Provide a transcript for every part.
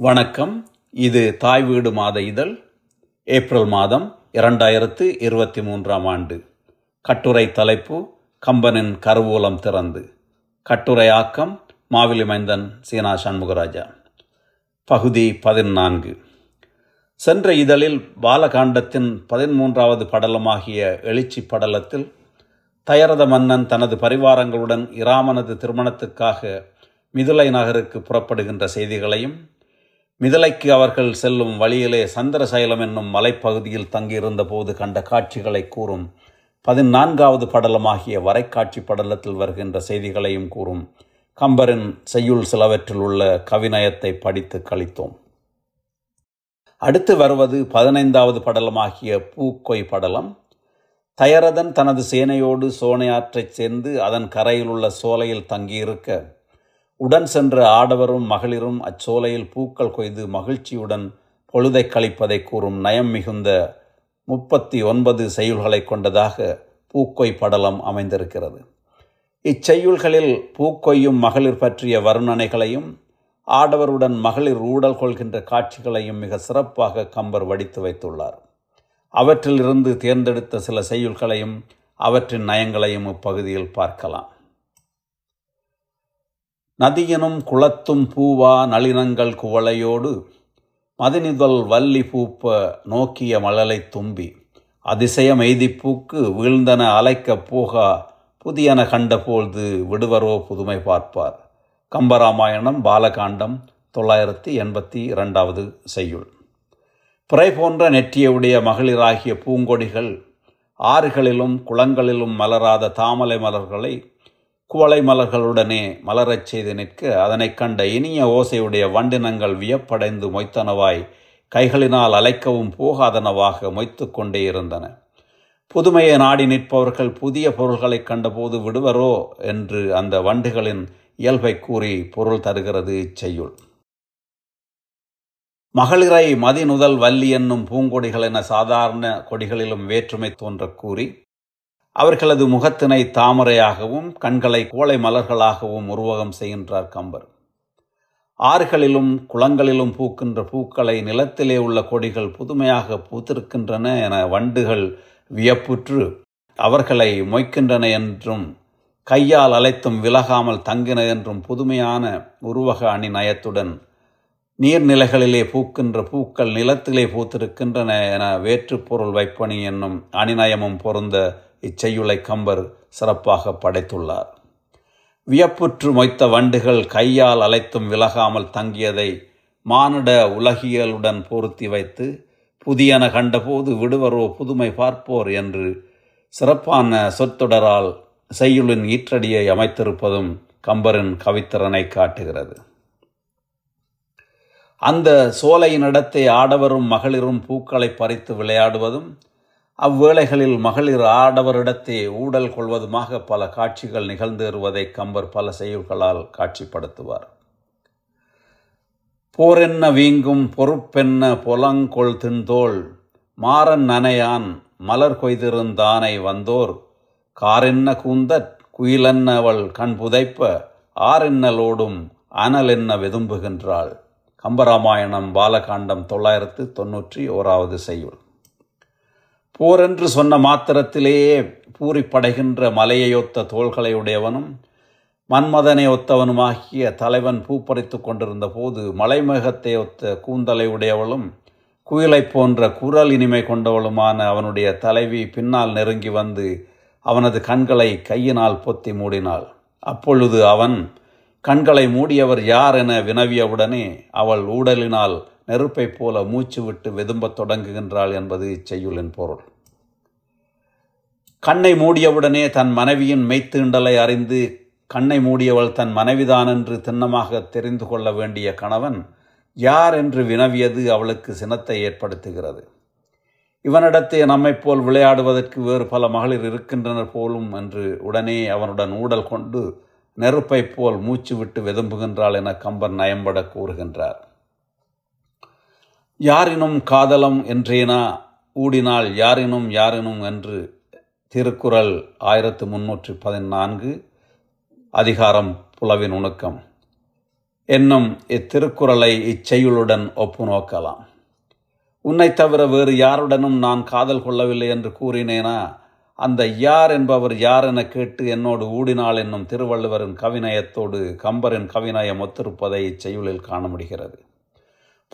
வணக்கம். இது தாய் வீடு மாத இதழ் ஏப்ரல் மாதம் இரண்டாயிரத்து இருபத்தி மூன்றாம் ஆண்டு. கட்டுரை தலைப்பு கம்பனின் கருவூலம் திறந்து. கட்டுரை ஆக்கம் மாவிலி மைந்தன் சீனா சண்முகராஜா. பகுதி பதினான்கு. சென்ற இதழில் பாலகாண்டத்தின் பதிமூன்றாவது படலமாகிய எழுச்சி படலத்தில் தயரத மன்னன் தனது பரிவாரங்களுடன் இராமனது திருமணத்துக்காக மிதுலை நகருக்கு புறப்படுகின்ற செய்திகளையும் மிதலைக்கு அவர்கள் செல்லும் வழியிலே சந்திரசைலம் என்னும் மலைப்பகுதியில் தங்கியிருந்த போது கண்ட காட்சிகளை கூறும் பதினான்காவது படலமாகிய வரைக்காட்சி படலத்தில் வருகின்ற செய்திகளையும் கூறும். கம்பரின் செய்யுள் சிலவற்றில் உள்ள கவிநயத்தை படித்து கழித்தோம். அடுத்து வருவது பதினைந்தாவது படலமாகிய பூக்கொய் படலம். தயரதன் தனது சேனையோடு சோனையாற்றைச் சேர்ந்து அதன் கரையில் உள்ள சோலையில் தங்கியிருக்க உடன் சென்ற ஆடவரும் மகளிரும் அச்சோலையில் பூக்கள் கொய்து மகிழ்ச்சியுடன் பொழுதை கழிப்பதை கூறும் நயம் மிகுந்த முப்பத்தி ஒன்பது செய்யுள்களை கொண்டதாக பூக்கொய் படலம் அமைந்திருக்கிறது. இச்செய்யுள்களில் பூக்கொய்யும் மகளிர் பற்றிய வர்ணனைகளையும் ஆடவருடன் மகளிர் ஊடல் கொள்கின்ற காட்சிகளையும் மிக சிறப்பாக கம்பர் வடித்து வைத்துள்ளார். அவற்றிலிருந்து தேர்ந்தெடுத்த சில செய்யுள்களையும் அவற்றின் நயங்களையும் இப்பகுதியில் பார்க்கலாம். நதியினும் குளத்தும் பூவா நளினங்கள் குவளையோடு மதினிதல் வள்ளி பூப்ப நோக்கிய மழலை தும்பி. அதிசயம் எய்திப்பூக்கு வீழ்ந்தன அலைக்கப் போகா புதியன கண்டபோழ்து விடுவரோ புதுமை பார்ப்பார். கம்பராமாயணம் பாலகாண்டம் தொள்ளாயிரத்தி எண்பத்தி இரண்டாவது செய்யுள். பிறை போன்ற நெற்றியுடைய மகளிராகிய பூங்கொடிகள் ஆறுகளிலும் குளங்களிலும் மலராத தாமலை மலர்களை குவளை மலர்களுடனே மலரச் செய்து நிற்க அதனைக் கண்ட இனிய ஓசையுடைய வண்டினங்கள் வியப்படைந்து மொய்த்தனவாய் கைகளினால் அலைக்கவும் போகாதனவாக மொய்த்து கொண்டே இருந்தன. புதுமையை நாடி நிற்பவர்கள் புதிய பொருள்களைக் கண்டபோது விடுவரோ என்று அந்த வண்டுகளின் இயல்பை கூறி பொருள் தருகிறது இச்செய்யுள். மகளிரை மதிநுதல் வள்ளி என்னும் பூங்கொடிகள் என சாதாரண கொடிகளிலும் வேற்றுமை தோன்றக் கூறி அவர்களது முகத்தினை தாமரையாகவும் கண்களை கோளை மலர்களாகவும் உருவகம் செய்கின்றார் கம்பர். ஆறுகளிலும் குளங்களிலும் பூக்கின்ற பூக்களை நிலத்திலே உள்ள கொடிகள் புதுமையாக பூத்திருக்கின்றன என வண்டுகள் வியப்புற்று அவர்களை மொய்க்கின்றன என்றும் கையால் அலைத்தும் விலகாமல் தங்கின என்றும் புதுமையான உருவக அணி நயத்துடன் நீர்நிலைகளிலே பூக்கின்ற பூக்கள் நிலத்திலே பூத்திருக்கின்றன என வேற்றுப்பொருள் வைப்பணி என்னும் அணிநயமும் பொருந்த இச்செய்யுளை கம்பர் சிறப்பாக படைத்துள்ளார். வியப்புற்று மொய்த்த வண்டுகள் கையால் அலைத்தும் விலகாமல் தங்கியதை மானிட உலகியலுடன் பொருத்தி வைத்து புதியன கண்டபோது விடுவரோ புதுமை பார்ப்போர் என்று சிறப்பான சொற்றொடரால் செய்யுளின் ஈற்றடியை அமைத்திருப்பதும் கம்பரின் கவித்திறனை காட்டுகிறது. அந்த சோலையினிடத்தை ஆடவரும் மகளிரும் பூக்களை பறித்து விளையாடுவதும் அவ்வேளைகளில் மகளிர் ஆடவரிடத்தே ஊடல் கொள்வதுமாக பல காட்சிகள் நிகழ்ந்தேறுவதை கம்பர் பல செய்யுள்களால் காட்சிப்படுத்துவார். போரென்ன வீங்கும் பொறுப்பென்ன பொலங்கொள் தின்தோள் மாறன் நனையான் மலர் கொய்திருந்தானை வந்தோர் காரென்ன கூந்தற் குயிலென்ன அவள் கண் புதைப்ப ஆறென்னலோடும் அனல் என்ன வெதும்புகின்றாள். கம்பராமாயணம் பாலகாண்டம் தொள்ளாயிரத்து தொன்னூற்றி ஓராவது செய்யுள். போரென்று சொன்ன மாத்திரத்திலேயே பூரிப்படைகின்ற மலையையொத்த தோள்களை உடையவனும் மன்மதனை ஒத்தவனுமாகிய தலைவன் பூப்பறித்து கொண்டிருந்த போது மலைமேகத்தை ஒத்த கூந்தலை உடையவளும் குயிலைப் போன்ற குரல் இனிமை கொண்டவளுமான அவனுடைய தலைவி பின்னால் நெருங்கி வந்து அவனது கண்களை கையினால் பொத்தி மூடினாள். அப்பொழுது அவன் கண்களை மூடியவர் யார் என வினவியவுடனே அவள் ஊடலினால் நெருப்பைப் போல மூச்சு விட்டு வெதும்பத் தொடங்குகின்றாள் என்பது இச்செய்யுளின் பொருள். கண்ணை மூடியவுடனே தன் மனைவியின் மெய்த்தீண்டலை அறிந்து கண்ணை மூடியவள் தன் மனைவிதான் என்று திண்ணமாக தெரிந்து கொள்ள வேண்டிய கணவன் யார் என்று வினவியது அவளுக்கு சினத்தை ஏற்படுத்துகிறது. இவனிடத்தே நம்மைப் போல் விளையாடுவதற்கு வேறு பல மகளிர் இருக்கின்றனர் போலும் என்று உடனே அவனுடன் ஊடல் கொண்டு நெருப்பைப் போல் மூச்சு விட்டு வெதும்புகின்றாள் என கம்பர் நயம்பட கூறுகின்றார். யாரினும் காதலம் என்றேனா? ஊடினால் யாரினும் யாரினும் என்று திருக்குறள் ஆயிரத்து முன்னூற்றி பதினான்கு அதிகாரம் புலவின் உணுக்கம். என்னும் இத்திருக்குறளை இச்செய்யுளுடன் ஒப்பு நோக்கலாம். உன்னை தவிர வேறு யாருடனும் நான் காதல் கொள்ளவில்லை என்று கூறினேனா? அந்த யார் என்பவர் யார் என கேட்டு என்னோடு ஊடினாள் என்னும் திருவள்ளுவரின் கவிநயத்தோடு கம்பரின் கவிநயம் ஒத்திருப்பதை இச்செயலில் காண முடிகிறது.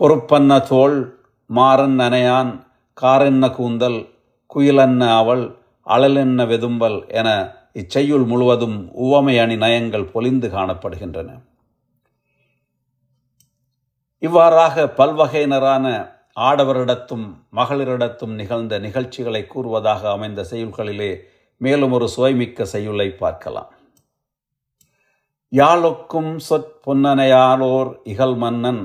பொறுப்பன்ன தோல் மாறன் நனையான் காரென்ன கூந்தல் குயிலன்ன அவள் அழலென்ன வெதும்பல் என இச்செய்யுள் முழுவதும் உவமை அணி நயங்கள் பொலிந்து காணப்படுகின்றன. இவ்வாறாக பல்வகையினரான ஆடவரிடத்தும் மகளிரிடத்தும் நிகழ்ந்த நிகழ்ச்சிகளை கூறுவதாக அமைந்த செய்யுள்களிலே மேலும் ஒரு சுவைமிக்க செய்யுளை பார்க்கலாம். யாழொக்கும் சொற்பொன்னனையாளோர் இகல் மன்னன்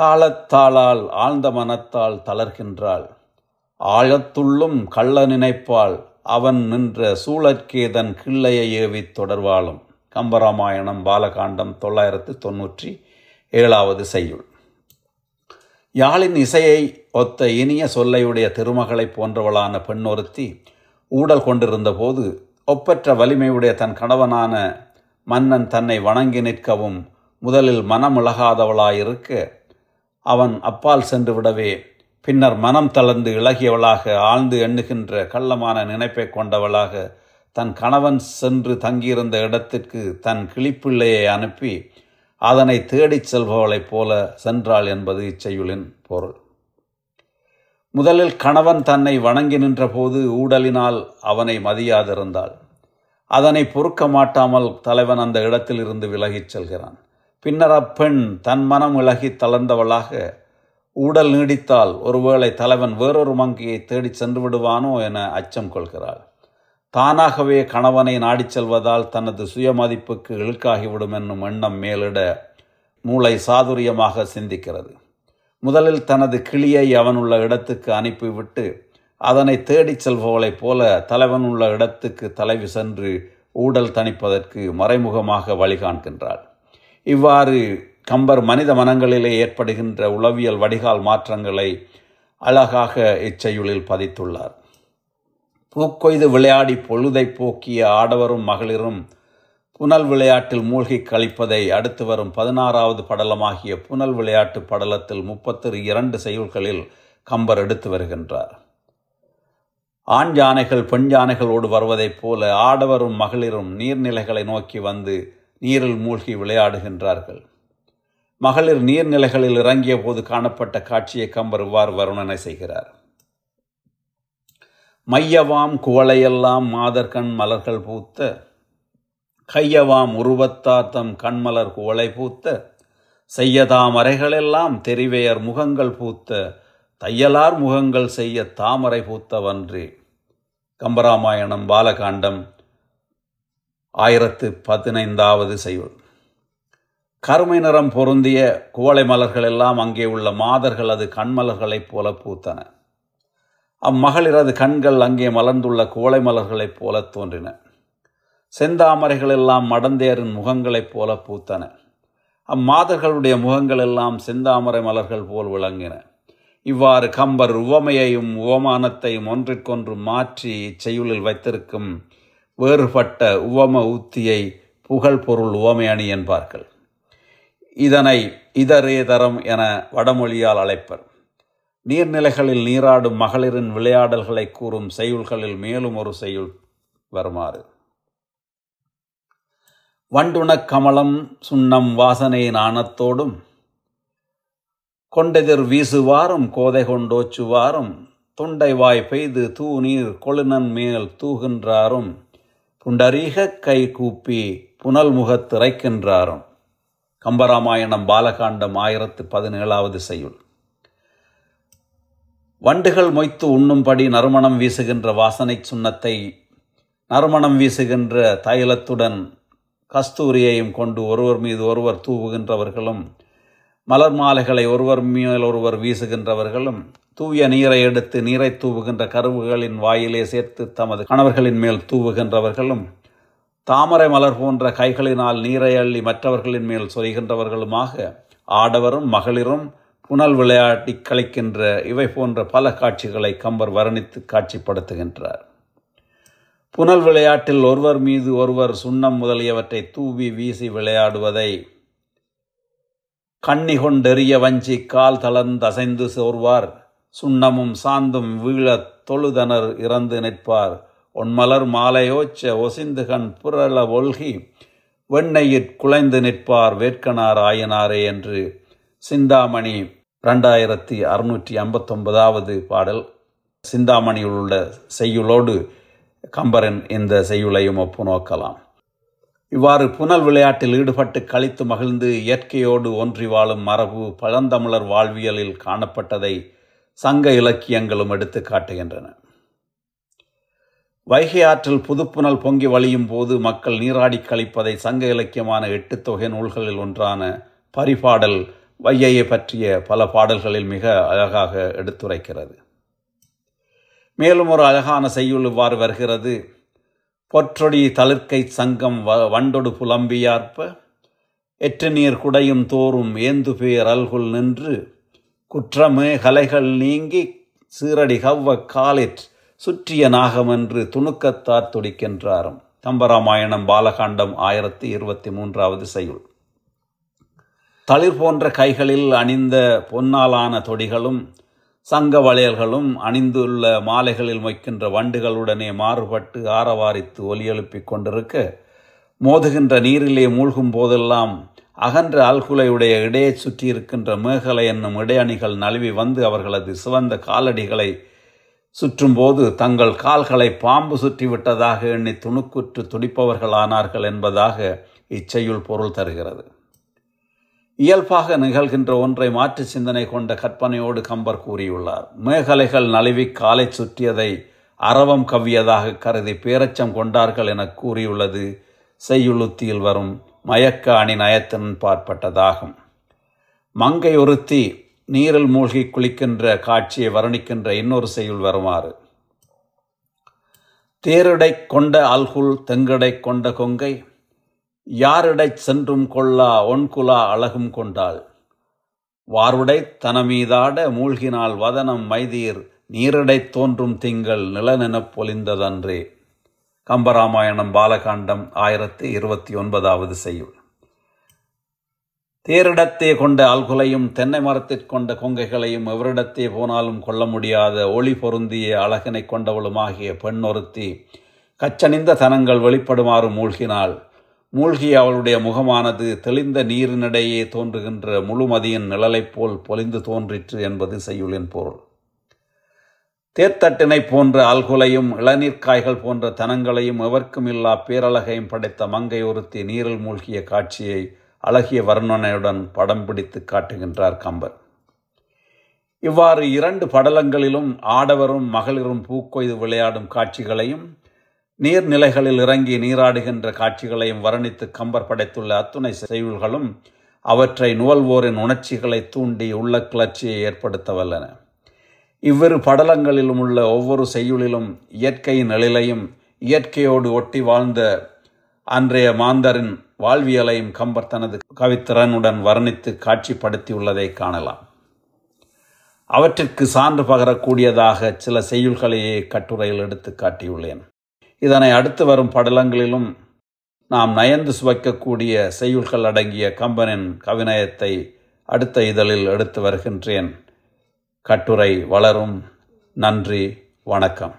தாளத்தாளால் ஆழ்ந்த மனத்தால் தளர்கின்றாள். ஆழத்துள்ளும் கள்ள நினைப்பாள். அவன் நின்ற சூழற்கேதன் கிள்ளையை ஏவித் தொடர்வாளும். கம்பராமாயணம் பாலகாண்டம் தொள்ளாயிரத்து தொன்னூற்றி ஏழாவது செய்யுள். யாழின் இசையை ஒத்த இனிய சொல்லையுடைய திருமகளைப் போன்றவளான பெண்ணொருத்தி ஊடல் கொண்டிருந்த போது ஒப்பற்ற வலிமையுடைய தன் கணவனான மன்னன் தன்னை வணங்கி நிற்கவும் முதலில் மனமிழகாதவளாயிருக்க அவன் அப்பால் சென்று விடவே பின்னர் மனம் தளர்ந்து இளகியவளாக ஆழ்ந்து எண்ணுகின்ற கள்ளமான நினைப்பை கொண்டவளாக தன் கணவன் சென்று தங்கியிருந்த இடத்திற்கு தன் கிளிப்பிள்ளையை அனுப்பி அதனை தேடிச் செல்பவளைப் போல சென்றாள் என்பது இச்செயுளின் பொருள். முதலில் கணவன் தன்னை வணங்கி நின்றபோது ஊடலினால் அவனை மதியாதிருந்தாள். அதனை பொறுக்க மாட்டாமல் தலைவன் அந்த இடத்திலிருந்து விலகிச் செல்கிறான். பின்னர் அப்பெண் தன் மனம் இழகி தளர்ந்தவளாக ஊடல் நீடித்தால் ஒருவேளை தலைவன் வேறொரு மங்கையை தேடிச் சென்று விடுவானோ என அச்சம் கொள்கிறாள். தானாகவே கணவனை நாடிச் செல்வதால் தனது சுயமதிப்புக்கு இழுக்காகிவிடும் என்னும் எண்ணம் மேலிட மூளை சாதுரியமாக சிந்திக்கிறது. முதலில் தனது கிளியை அவனுள்ள இடத்துக்கு அனுப்பிவிட்டு அதனை தேடிச் செல்பவளைப் போல தலைவன் உள்ள இடத்துக்கு தலைவி சென்று ஊடல் தணிப்பதற்கு மறைமுகமாக வழிகாண்கின்றாள் இவ்வாறு கம்பர் மனித மனங்களிலே ஏற்படுகின்ற உளவியல் வடிகால் மாற்றங்களை அழகாக இச்செயுளில் பதித்துள்ளார். பூக்கொய்து விளையாடி பொழுதை போக்கிய ஆடவரும் மகளிரும் புனல் விளையாட்டில் மூழ்கி கழிப்பதை அடுத்து வரும் பதினாறாவது படலமாகிய புனல் விளையாட்டு படலத்தில் முப்பத்தி இரண்டு செயல்களில் கம்பர் எடுத்து வருகின்றார். ஆண் யானைகள் பெண் யானைகளோடு வருவதைப் போல ஆடவரும் மகளிரும் நீர்நிலைகளை நோக்கி வந்து நீரில் மூழ்கி விளையாடுகின்றார்கள். மகளிர் நீர்நிலைகளில் இறங்கிய போது காணப்பட்ட காட்சியை கம்பர் இவ்வாறு வருணனை செய்கிறார். மையவாம் குவளையெல்லாம் மாதர்கண் மலர்கள் பூத்த கையவாம் உருவத்தாத்தம் கண்மலர் குவளை பூத்த செய்யதாம் அறைகளெல்லாம் தெரிவையர் முகங்கள் பூத்த தையலார் முகங்கள் செய்ய தாமரை பூத்தவன்றி. கம்பராமாயணம் பாலகாண்டம் ஆயிரத்து பதினைந்தாவது செய்யுள். கருமை நிறம் பொருந்திய குவளை மலர்கள் எல்லாம் அங்கே உள்ள மாதர்களது கண்மலர்களைப் போல பூத்தன. அம்மகளிரது கண்கள் அங்கே மலர்ந்துள்ள குவளை மலர்களைப் போல தோன்றின. செந்தாமரைகள் எல்லாம் மடந்தேரின் முகங்களைப் போல பூத்தன. அம்மாதர்களுடைய முகங்கள் எல்லாம் செந்தாமரை மலர்கள் போல் விளங்கின. இவ்வாறு கம்பர் உவமையையும் உவமானத்தையும் ஒன்றிற்கொன்று மாற்றி இச்செயுளில் வைத்திருக்கும் வேறுபட்ட உவம உத்தியை புகழ் பொருள் உவமை அணி என்பார்கள். இதனை இதரேதரம் என வடமொழியால் அழைப்பர். நீர்நிலைகளில் நீராடும் மகளிரின் விளையாடல்களை கூறும் செய்யுள்களில் மேலும் ஒரு செய்யுள் வருமாறு. வண்டுணக் கமலம் சுண்ணம் வாசனை நாணத்தோடும் கொண்டெதிர் வீசுவாரும் கோதை கொண்டோச்சுவாரும் தொண்டை வாய் பெய்து தூ நீர் கொழுனன் மேல் தூகின்றாரும் புண்டரீக கை கூப்பி புனல் முகத்திரைக்கின்றாரும் கம்பராமாயணம் பாலகாண்டம் ஆயிரத்து பதினேழாவது செய்யுள். வண்டுகள் மொய்த்து உண்ணும்படி நறுமணம் வீசுகின்ற வாசனை சுண்ணத்தை நறுமணம் வீசுகின்ற தைலத்துடன் கஸ்தூரியையும் கொண்டு ஒருவர் மீது ஒருவர் தூவுகின்றவர்களும் மலர் மாலைகளை ஒருவர் மேல் ஒருவர் வீசுகின்றவர்களும் தூய நீரை எடுத்து நீரை தூவுகின்ற கருவுகளின் வாயிலே சேர்த்து தமது கணவர்களின் மேல் தூவுகின்றவர்களும் தாமரை மலர் போன்ற கைகளினால் நீரை அள்ளி மற்றவர்களின் மேல் சொல்கின்றவர்களுமாக ஆடவரும் மகளிரும் புனல் விளையாட்டி கழிக்கின்ற இவை போன்ற பல காட்சிகளை கம்பர் வர்ணித்து காட்சிப்படுத்துகின்றார். புனல் விளையாட்டில் ஒருவர் மீது ஒருவர் சுண்ணம் முதலியவற்றை தூவி வீசி விளையாடுவதை கண்ணி கொண்டெறிய வஞ்சி கால் தளர்ந்தசைந்து சோர்வார் சுண்ணமும் சாந்தும் வீழத் தொழுதனர் இறந்து நிற்பார். ஒன்மலர் மாலையோச்ச ஒசிந்துகண் புரள ஒல்கி வெண்ணையிற் குலைந்து நிற்பார் வேட்கனார் ஆயனாரே என்று. சிந்தாமணி ரெண்டாயிரத்தி அறுநூற்றி ஐம்பத்தொன்பதாவது பாடல். சிந்தாமணியில் உள்ள செய்யுளோடு கம்பரன் இந்த செய்யுளையும் ஒப்பு நோக்கலாம் இவ்வாறு புனல் விளையாட்டில் ஈடுபட்டு கழித்து மகிழ்ந்து இயற்கையோடு ஒன்றி வாழும் மரபு பழந்தமிழர் வாழ்வியலில் காணப்பட்டதை சங்க இலக்கியங்களும் எடுத்து காட்டுகின்றன. வைகை ஆற்றில் புதுப்புனல் பொங்கி வழியும் போது மக்கள் நீராடி கழிப்பதை சங்க இலக்கியமான எட்டு தொகை நூல்களில் ஒன்றான பரிபாடல் வையையை பற்றிய பல பாடல்களில் மிக அழகாக எடுத்துரைக்கிறது. மேலும் ஒரு அழகான செய்யுள் இவ்வாறு வருகிறது. பொற்றொடி தளிர்க்கை சங்கம் வ வண்டொடு புலம்பியார்ப்ப எற்று நீர் குடையும் தோறும் ஏந்து பேர் அல்குல் நின்று குற்றமே கலைகள் நீங்கி சீரடி கவ்வ காலிற் சுற்றிய நாகமென்று துணுக்கத்தார் துடிக்கின்றாரும். கம்பராமாயணம் பாலகாண்டம் ஆயிரத்தி இருபத்தி மூன்றாவது செய்யுள். தளிர் போன்ற கைகளில் அணிந்த பொன்னாலான தொடிகளும் சங்க வளையல்களும் அணிந்துள்ள மாலைகளில் மொய்க்கின்ற வண்டுகளுடனே மாறுபட்டு ஆரவாரித்து ஒலி எழுப்பிக் கொண்டிருக்க மோதுகின்ற நீரிலே மூழ்கும் போதெல்லாம் அகன்ற அல்குலையுடைய இடையே சுற்றியிருக்கின்ற மேகலை என்னும் இடையணிகள் நழுவி வந்து அவர்களது சிவந்த காலடிகளை சுற்றும்போது தங்கள் கால்களை பாம்பு சுற்றிவிட்டதாக எண்ணி துணுக்குற்று துடிப்பவர்களானார்கள் என்பதாக இச்செய்யுள் பொருள் தருகிறது. இயல்பாக நிகழ்கின்ற ஒன்றை மாற்று சிந்தனை கொண்ட கற்பனையோடு கம்பர் கூறியுள்ளார். மேகலைகள் நழுவி காலை சுற்றியதை அரவம் கவ்வியதாக கருதி பேரச்சம் கொண்டார்கள் என கூறியுள்ளது. செய்யுளுத்தியில் வரும் மயக்க அணி நயத்தின் பாற்பட்டதாகும். மங்கை ஒருத்தி நீரில் மூழ்கி குளிக்கின்ற காட்சியை வர்ணிக்கின்ற இன்னொரு செய்யுள் வருமாறு. தேரிடை கொண்ட அல்குல் தெங்கடை கொண்ட கொங்கை யாரிடை சென்றும் கொள்ளா ஒன்குலா அழகும் கொண்டாள். வாருடை தனமீதாட மூழ்கினால் வதனம் மைதீர் நீரிடைத் தோன்றும் திங்கள் நிலநெனப் பொலிந்ததன்றே. கம்பராமாயணம் பாலகாண்டம் ஆயிரத்தி இருபத்தி ஒன்பதாவது செய்யுள். தேரிடத்தே கொண்ட அல்குலையும் தென்னை மரத்திற் கொண்ட கொங்கைகளையும் எவரிடத்தே போனாலும் கொள்ள முடியாத ஒளி பொருந்திய அழகினை கொண்டவளுமாகிய பெண் ஒருத்தி கச்சனிந்த தனங்கள் வெளிப்படுமாறு மூழ்கினாள். மூழ்கி அவளுடைய முகமானது தெளிந்த நீரினிடையே தோன்றுகின்ற முழுமதியின் நிழலைப் போல் பொலிந்து தோன்றிற்று என்பது செய்யுளின் பொருள். தேர்த்தட்டினை போன்ற அல்குலையும் இளநீர்க்காய்கள் போன்ற தனங்களையும் எவர்க்கும் இல்லா பேரழகையும் படைத்த மங்கை ஒருத்தி நீரில் மூழ்கிய காட்சியை அழகிய வர்ணனையுடன் படம் பிடித்து காட்டுகின்றார் கம்பர். இவ்வாறு இரண்டு படலங்களிலும் ஆடவரும் மகளிரும் பூக்கொய்து விளையாடும் காட்சிகளையும் நீர்நிலைகளில் இறங்கி நீராடுகின்ற காட்சிகளையும் வர்ணித்து கம்பர் படைத்துள்ள அத்துணை செய்யுள்களும் அவற்றை நுவல்வோரின் உணர்ச்சிகளை தூண்டி உள்ள கிளர்ச்சியை ஏற்படுத்த வல்லன. இவ்விரு படலங்களிலும் உள்ள ஒவ்வொரு செய்யுளிலும் இயற்கையின் எழிலையும் இயற்கையோடு ஒட்டி வாழ்ந்த அன்றைய மாந்தரின் வாழ்வியலையும் கம்பர் தனது கவித்திறனுடன் வர்ணித்து காட்சிப்படுத்தியுள்ளதை காணலாம். அவற்றிற்கு சான்று பகரக்கூடியதாக சில செய்யுள்களையே கட்டுரையில் எடுத்து காட்டியுள்ளேன். இதனை அடுத்து வரும் படலங்களிலும் நாம் நயந்து சுவைக்கக்கூடிய செய்யுள்கள் அடங்கிய கம்பனின் கவிநயத்தை அடுத்த இதழில் எடுத்து வருகின்றேன். கட்டுரை வளரும். நன்றி. வணக்கம்.